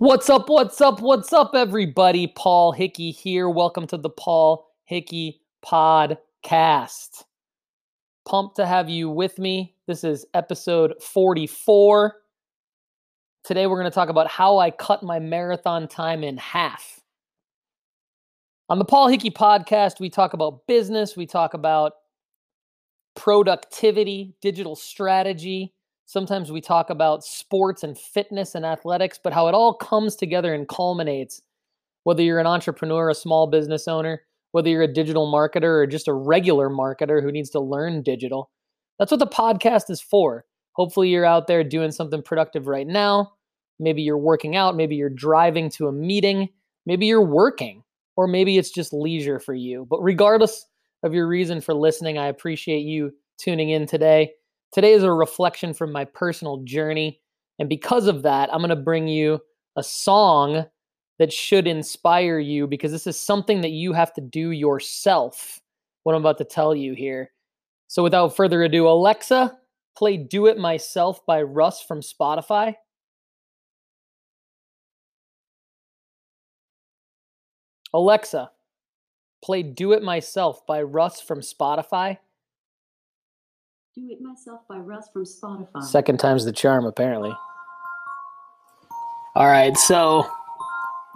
What's up? What's up? What's up, everybody? Paul Hickey here. Welcome to the Paul Hickey Podcast. Pumped to have you with me. This is episode 44. Today, we're going to talk about how I cut my marathon time in half. On the Paul Hickey Podcast, we talk about business, we talk about productivity, digital strategy Sometimes we talk about sports and fitness and athletics, but how it all comes together and culminates, whether you're an entrepreneur, a small business owner, whether you're a digital marketer or just a regular marketer who needs to learn digital. That's what the podcast is for. Hopefully, you're out there doing something productive right now. Maybe you're working out, maybe you're driving to a meeting, maybe you're working, or maybe it's just leisure for you. But regardless of your reason for listening, I appreciate you tuning in today. Today is a reflection from my personal journey. And because of that, I'm going to bring you a song that should inspire you because this is something that you have to do yourself, what I'm about to tell you here. So without further ado, Alexa, play Do It Myself by Russ from Spotify. Alexa, play Do It Myself by Russ from Spotify. Do It Myself by Russ from Spotify. Second time's the charm, apparently. All right, so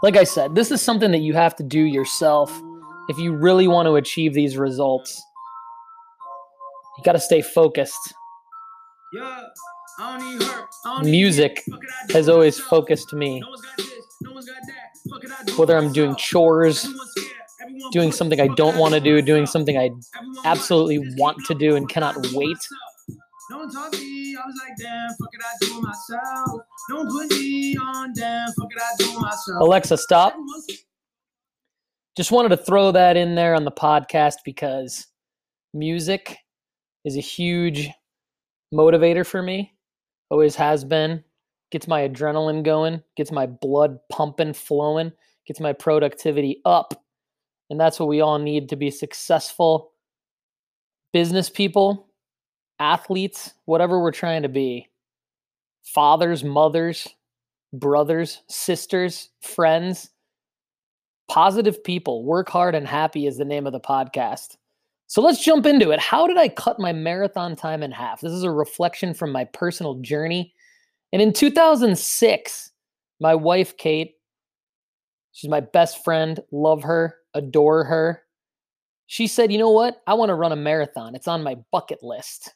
like I said, this is something that you have to do yourself if you really want to achieve these results. You got to stay focused. Music has always focused me. Whether I'm doing chores, doing something I don't want to do, doing something I absolutely want to do and cannot wait. No one taught me. I was like, damn, fuck it, I do it myself. No one put me on, damn, fuck it, I do it myself. Alexa, stop. Just wanted to throw that in there on the podcast because music is a huge motivator for me. Always has been. Gets my adrenaline going, gets my blood pumping, flowing, gets my productivity up. And that's what we all need to be successful business people, athletes, whatever we're trying to be. Fathers, mothers, brothers, sisters, friends, positive people. Work hard and happy is the name of the podcast. So let's jump into it. How did I cut my marathon time in half? This is a reflection from my personal journey. And in 2006, my wife, Kate, she's my best friend, love her, adore her. She said, You know what? I want to run a marathon. It's on my bucket list.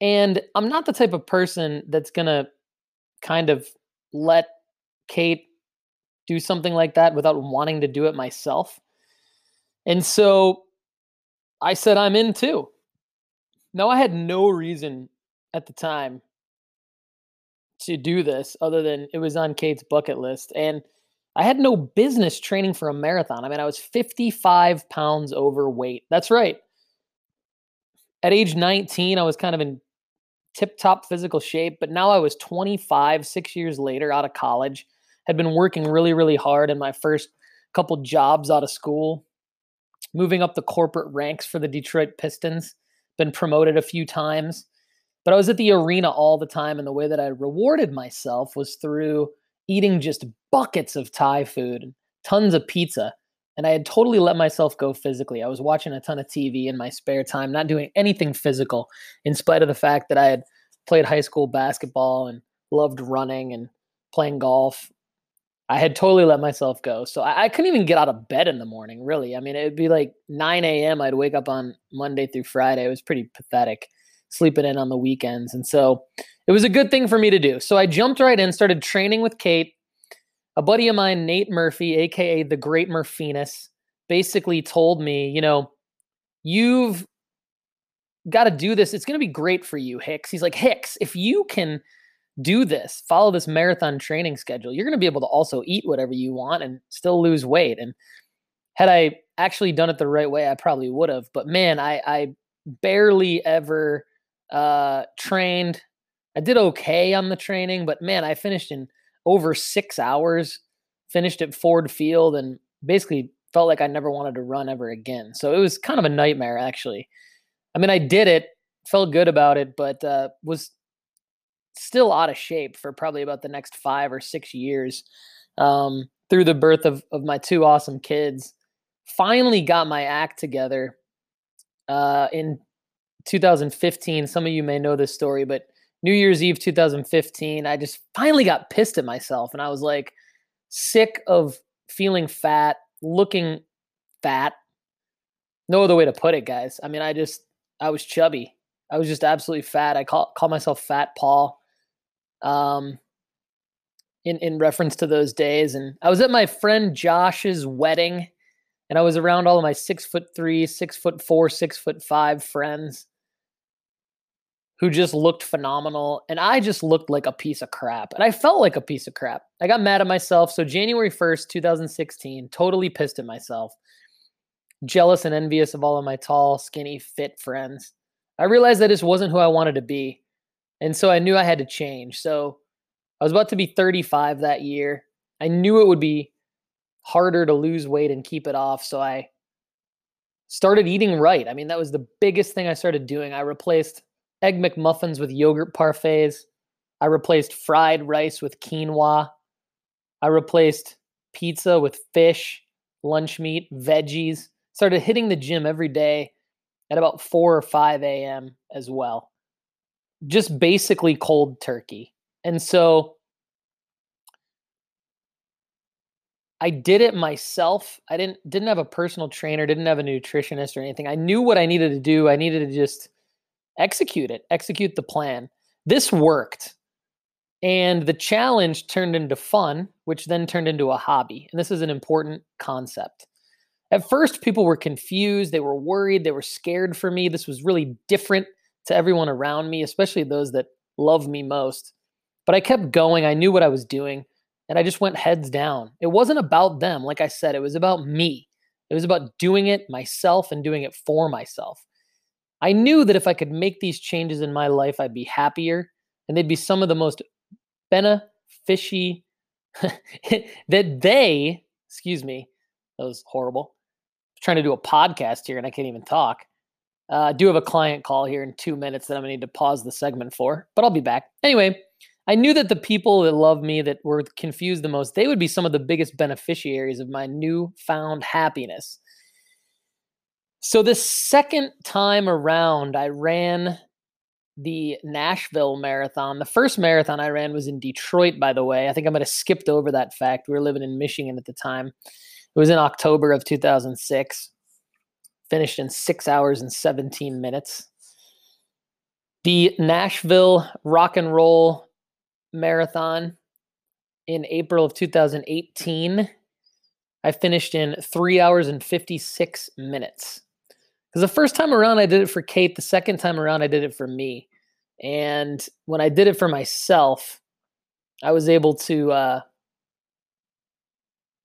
And I'm not the type of person that's going to kind of let Kate do something like that without wanting to do it myself. And so I said, I'm in too. Now, I had no reason at the time to do this other than it was on Kate's bucket list. And I had no business training for a marathon. I mean, I was 55 pounds overweight. That's right. At age 19, I was kind of in tip top physical shape, but now I was 25, six years later, out of college, had been working really, really hard in my first couple jobs out of school, moving up the corporate ranks for the Detroit Pistons, been promoted a few times. But I was at the arena all the time, and the way that I rewarded myself was through eating just buckets of Thai food, and tons of pizza, and I had totally let myself go physically. I was watching a ton of TV in my spare time, not doing anything physical, in spite of the fact that I had played high school basketball and loved running and playing golf. I had totally let myself go. So I, I couldn't even get out of bed in the morning, really. I mean, it'd be like 9 a.m. I'd wake up on Monday through Friday. It was pretty pathetic sleeping in on the weekends. And so it was a good thing for me to do. So I jumped right in, started training with Kate. A buddy of mine, Nate Murphy, aka the Great Murphinus, basically told me, you know, you've got to do this. It's going to be great for you, Hicks. He's like, Hicks, if you can do this, follow this marathon training schedule, you're going to be able to also eat whatever you want and still lose weight. And had I actually done it the right way, I probably would have. But man, I, I barely ever uh, trained. I did okay on the training, but man, I finished in over six hours, finished at Ford Field, and basically felt like I never wanted to run ever again. So it was kind of a nightmare, actually. I mean, I did it, felt good about it, but uh, was still out of shape for probably about the next five or six years um, through the birth of, of my two awesome kids. Finally got my act together uh, in 2015. Some of you may know this story, but New Year's Eve 2015, I just finally got pissed at myself and I was like sick of feeling fat, looking fat. No other way to put it, guys. I mean, I just, I was chubby. I was just absolutely fat. I call, call myself Fat Paul um, in, in reference to those days. And I was at my friend Josh's wedding and I was around all of my six foot three, six foot four, six foot five friends who just looked phenomenal. And I just looked like a piece of crap. And I felt like a piece of crap. I got mad at myself. So, January 1st, 2016, totally pissed at myself, jealous and envious of all of my tall, skinny, fit friends. I realized that this wasn't who I wanted to be. And so I knew I had to change. So, I was about to be 35 that year. I knew it would be harder to lose weight and keep it off. So, I started eating right. I mean, that was the biggest thing I started doing. I replaced egg McMuffins with yogurt parfaits. I replaced fried rice with quinoa. I replaced pizza with fish, lunch meat, veggies. Started hitting the gym every day at about 4 or 5 a.m. as well. Just basically cold turkey. And so I did it myself. I didn't didn't have a personal trainer, didn't have a nutritionist or anything. I knew what I needed to do. I needed to just execute it, execute the plan. This worked. And the challenge turned into fun, which then turned into a hobby. And this is an important concept. At first, people were confused. They were worried. They were scared for me. This was really different to everyone around me, especially those that love me most. But I kept going. I knew what I was doing. And I just went heads down. It wasn't about them. Like I said, it was about me. It was about doing it myself and doing it for myself. I knew that if I could make these changes in my life, I'd be happier and they'd be some of the most beneficial that they, excuse me, that was horrible. I'm trying to do a podcast here and I can't even talk. Uh, I do have a client call here in two minutes that I'm gonna need to pause the segment for, but I'll be back. Anyway, I knew that the people that love me that were confused the most, they would be some of the biggest beneficiaries of my newfound happiness. So the second time around, I ran the Nashville marathon. The first marathon I ran was in Detroit, by the way. I think I might have skipped over that fact. We were living in Michigan at the time. It was in October of 2006. Finished in six hours and 17 minutes. The Nashville Rock and Roll Marathon in April of 2018. I finished in three hours and 56 minutes. Because the first time around, I did it for Kate. The second time around, I did it for me. And when I did it for myself, I was able to uh,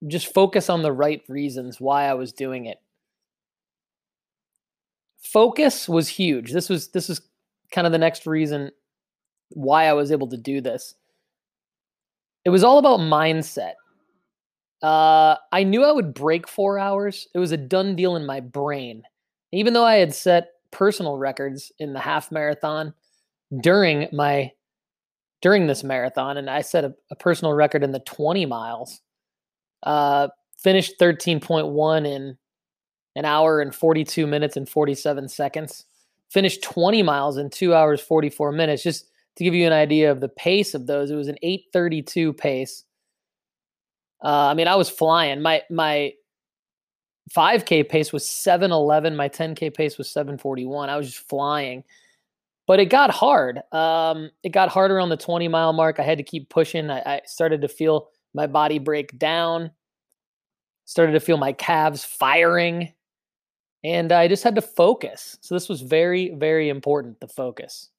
just focus on the right reasons why I was doing it. Focus was huge. This was this was kind of the next reason why I was able to do this. It was all about mindset. Uh, I knew I would break four hours. It was a done deal in my brain. Even though I had set personal records in the half marathon during my during this marathon, and I set a, a personal record in the 20 miles. Uh, finished 13.1 in an hour and 42 minutes and 47 seconds. Finished 20 miles in two hours 44 minutes. Just to give you an idea of the pace of those, it was an 832 pace. Uh, I mean, I was flying. My my 5K pace was 711. My 10K pace was 741. I was just flying. But it got hard. Um, it got harder on the 20 mile mark. I had to keep pushing. I, I started to feel my body break down, started to feel my calves firing. And I just had to focus. So this was very, very important the focus.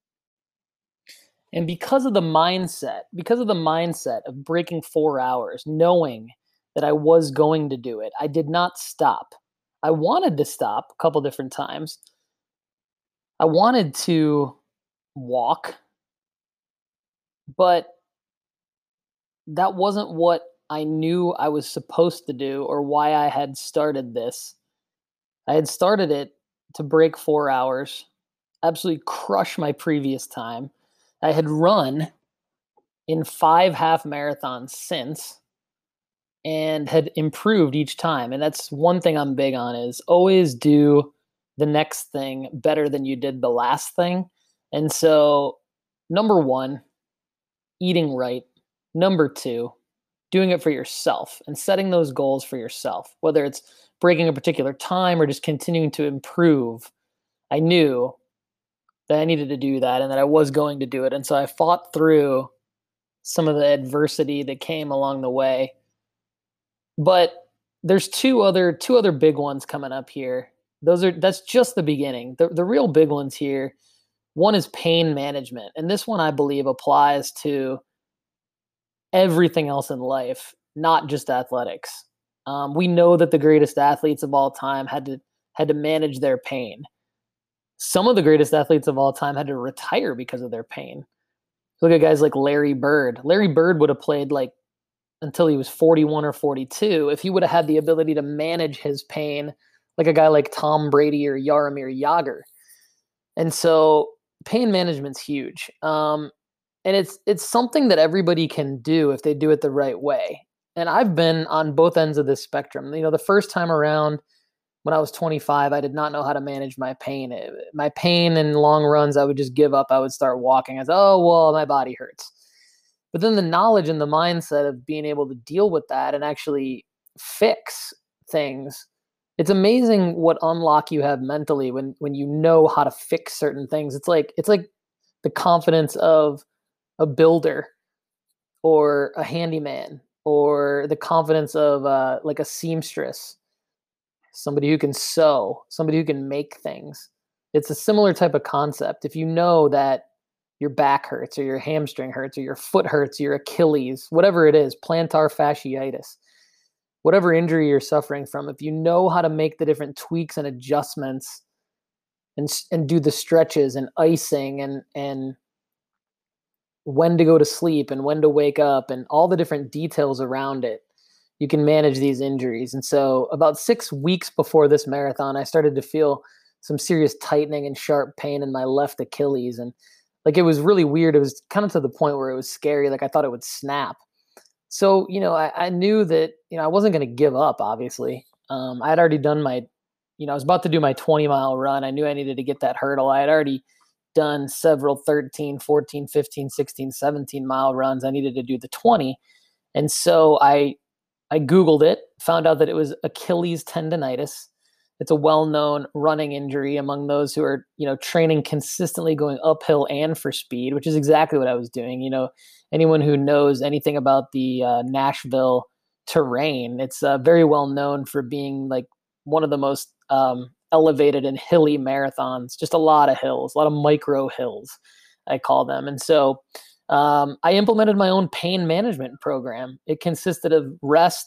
And because of the mindset, because of the mindset of breaking four hours, knowing that I was going to do it. I did not stop. I wanted to stop a couple different times. I wanted to walk, but that wasn't what I knew I was supposed to do or why I had started this. I had started it to break four hours, absolutely crush my previous time. I had run in five half marathons since and had improved each time. And that's one thing I'm big on is always do the next thing better than you did the last thing. And so number 1, eating right. Number 2, doing it for yourself and setting those goals for yourself, whether it's breaking a particular time or just continuing to improve. I knew that I needed to do that and that I was going to do it. And so I fought through some of the adversity that came along the way. But there's two other two other big ones coming up here. Those are that's just the beginning. The the real big ones here. One is pain management. And this one I believe applies to everything else in life, not just athletics. Um, we know that the greatest athletes of all time had to had to manage their pain some of the greatest athletes of all time had to retire because of their pain. Look at guys like Larry Bird. Larry Bird would have played like until he was 41 or 42 if he would have had the ability to manage his pain like a guy like Tom Brady or Jaromir Jagr. And so pain management's huge. Um, and it's it's something that everybody can do if they do it the right way. And I've been on both ends of this spectrum. You know, the first time around – when I was 25, I did not know how to manage my pain. It, my pain in long runs, I would just give up. I would start walking. I said, oh, well, my body hurts. But then the knowledge and the mindset of being able to deal with that and actually fix things, it's amazing what unlock you have mentally when when you know how to fix certain things. It's like it's like the confidence of a builder or a handyman or the confidence of uh, like a seamstress somebody who can sew, somebody who can make things. It's a similar type of concept. If you know that your back hurts or your hamstring hurts or your foot hurts, your Achilles, whatever it is, plantar fasciitis, whatever injury you're suffering from, if you know how to make the different tweaks and adjustments and and do the stretches and icing and and when to go to sleep and when to wake up and all the different details around it you can manage these injuries. And so, about six weeks before this marathon, I started to feel some serious tightening and sharp pain in my left Achilles. And like it was really weird. It was kind of to the point where it was scary. Like I thought it would snap. So, you know, I, I knew that, you know, I wasn't going to give up, obviously. Um, I had already done my, you know, I was about to do my 20 mile run. I knew I needed to get that hurdle. I had already done several 13, 14, 15, 16, 17 mile runs. I needed to do the 20. And so I I Googled it, found out that it was Achilles tendonitis. It's a well-known running injury among those who are, you know, training consistently going uphill and for speed, which is exactly what I was doing. You know, anyone who knows anything about the uh, Nashville terrain, it's uh, very well known for being like one of the most um, elevated and hilly marathons. Just a lot of hills, a lot of micro hills, I call them. And so um, I implemented my own pain management program. It consisted of rest,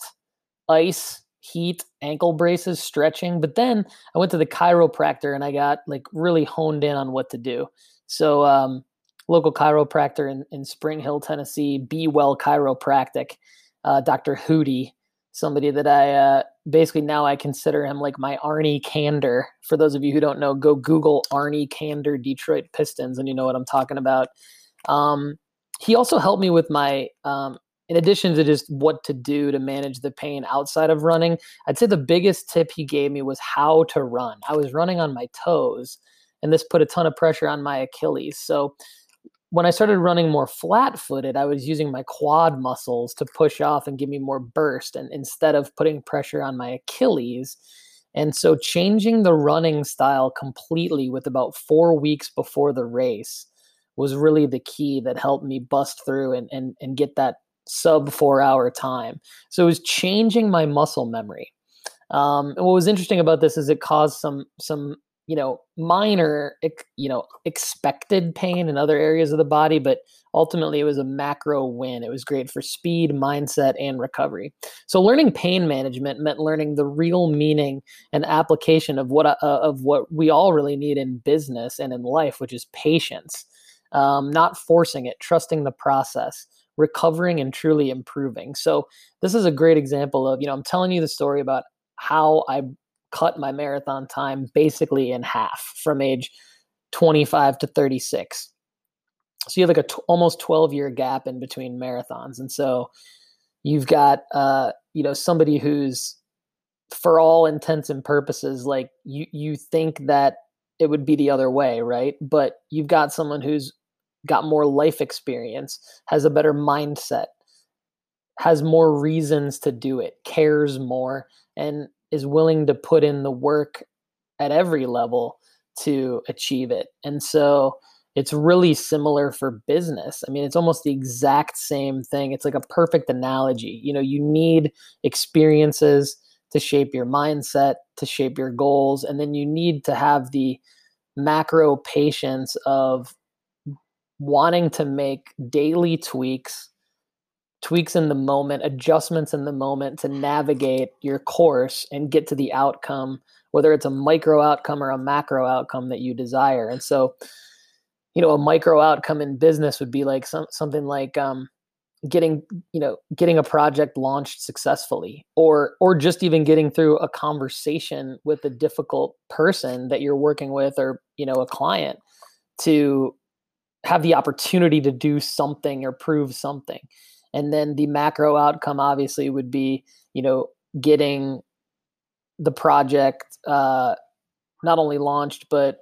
ice, heat, ankle braces, stretching. But then I went to the chiropractor and I got like really honed in on what to do. So, um, local chiropractor in, in Spring Hill, Tennessee, Be Well Chiropractic, uh, Dr. Hootie, somebody that I uh, basically now I consider him like my Arnie Kander. For those of you who don't know, go Google Arnie Kander Detroit Pistons and you know what I'm talking about. Um, he also helped me with my um, in addition to just what to do to manage the pain outside of running i'd say the biggest tip he gave me was how to run. I was running on my toes and this put a ton of pressure on my achilles. So when i started running more flat footed i was using my quad muscles to push off and give me more burst and instead of putting pressure on my achilles. And so changing the running style completely with about four weeks before the race was really the key that helped me bust through and and and get that sub four hour time. So it was changing my muscle memory. Um, and what was interesting about this is it caused some some you know minor you know expected pain in other areas of the body, but ultimately it was a macro win. It was great for speed, mindset, and recovery. So learning pain management meant learning the real meaning and application of what uh, of what we all really need in business and in life, which is patience um, not forcing it, trusting the process, recovering and truly improving. So, this is a great example of, you know, I'm telling you the story about how I cut my marathon time basically in half from age 25 to 36. so you have like a t- almost 12 year gap in between marathons and so you've got uh you know somebody who's for all intents and purposes like you you think that it would be the other way right but you've got someone who's got more life experience has a better mindset has more reasons to do it cares more and is willing to put in the work at every level to achieve it and so it's really similar for business. I mean, it's almost the exact same thing. It's like a perfect analogy. You know, you need experiences to shape your mindset, to shape your goals, and then you need to have the macro patience of wanting to make daily tweaks, tweaks in the moment, adjustments in the moment to navigate your course and get to the outcome, whether it's a micro outcome or a macro outcome that you desire. And so, you know a micro outcome in business would be like some, something like um, getting you know getting a project launched successfully or or just even getting through a conversation with a difficult person that you're working with or you know a client to have the opportunity to do something or prove something and then the macro outcome obviously would be you know getting the project uh, not only launched but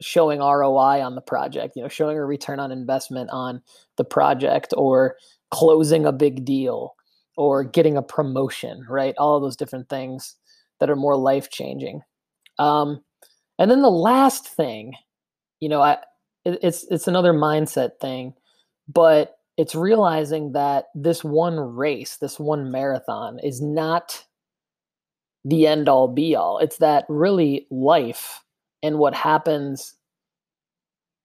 showing ROI on the project, you know, showing a return on investment on the project or closing a big deal or getting a promotion, right? All of those different things that are more life changing. Um, and then the last thing, you know, I, it, it's it's another mindset thing, but it's realizing that this one race, this one marathon, is not the end all be all. It's that really life and what happens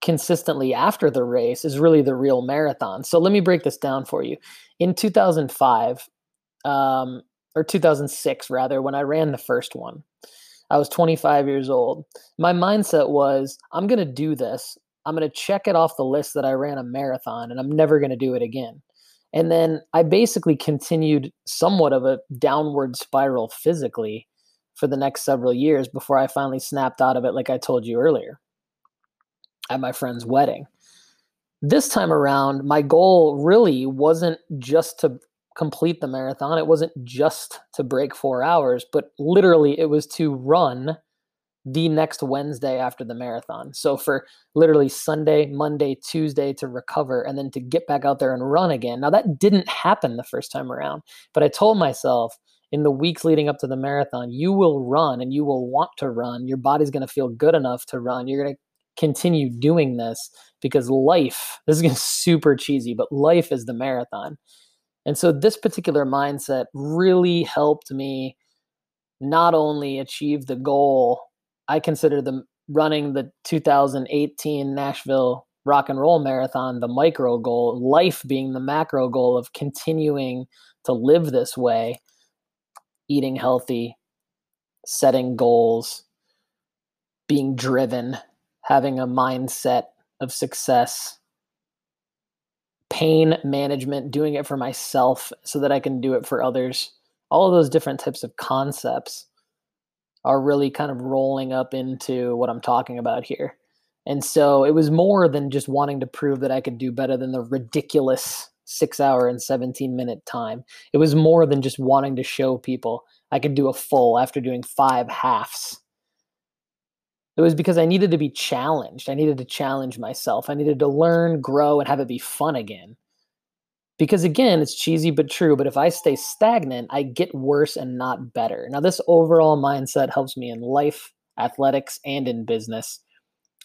consistently after the race is really the real marathon. So let me break this down for you. In 2005, um, or 2006 rather, when I ran the first one, I was 25 years old. My mindset was, I'm going to do this. I'm going to check it off the list that I ran a marathon and I'm never going to do it again. And then I basically continued somewhat of a downward spiral physically for the next several years before I finally snapped out of it, like I told you earlier at my friend's wedding. This time around, my goal really wasn't just to complete the marathon. It wasn't just to break four hours, but literally it was to run the next Wednesday after the marathon. So for literally Sunday, Monday, Tuesday to recover and then to get back out there and run again. Now that didn't happen the first time around, but I told myself in the weeks leading up to the marathon, you will run and you will want to run. Your body's going to feel good enough to run. You're going to continue doing this because life, this is going to super cheesy, but life is the marathon. And so this particular mindset really helped me not only achieve the goal, I consider the running the 2018 Nashville rock and roll marathon the micro goal, life being the macro goal of continuing to live this way eating healthy, setting goals, being driven, having a mindset of success, pain management, doing it for myself so that I can do it for others. All of those different types of concepts are really kind of rolling up into what I'm talking about here. And so it was more than just wanting to prove that I could do better than the ridiculous six hour and 17 minute time. It was more than just wanting to show people I could do a full after doing five halves. It was because I needed to be challenged. I needed to challenge myself. I needed to learn, grow, and have it be fun again. Because again, it's cheesy but true. But if I stay stagnant, I get worse and not better. Now, this overall mindset helps me in life, athletics, and in business.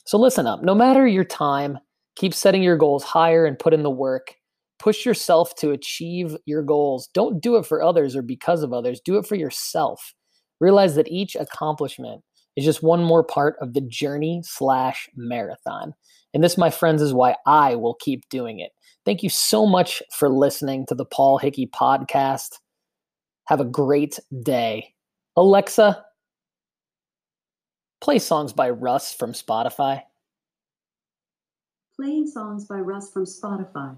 So listen up. No matter your time, keep setting your goals higher and put in the work. Push yourself to achieve your goals. Don't do it for others or because of others. Do it for yourself. Realize that each accomplishment is just one more part of the journey slash marathon. And this, my friends, is why I will keep doing it. Thank you so much for listening to the Paul Hickey podcast. Have a great day. Alexa, play songs by Russ from Spotify. Playing songs by Russ from Spotify.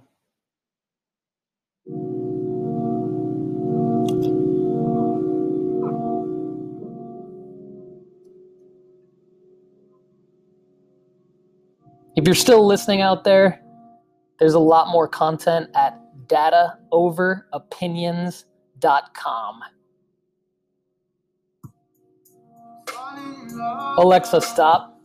If you're still listening out there, there's a lot more content at dataoveropinions.com. Alexa, stop.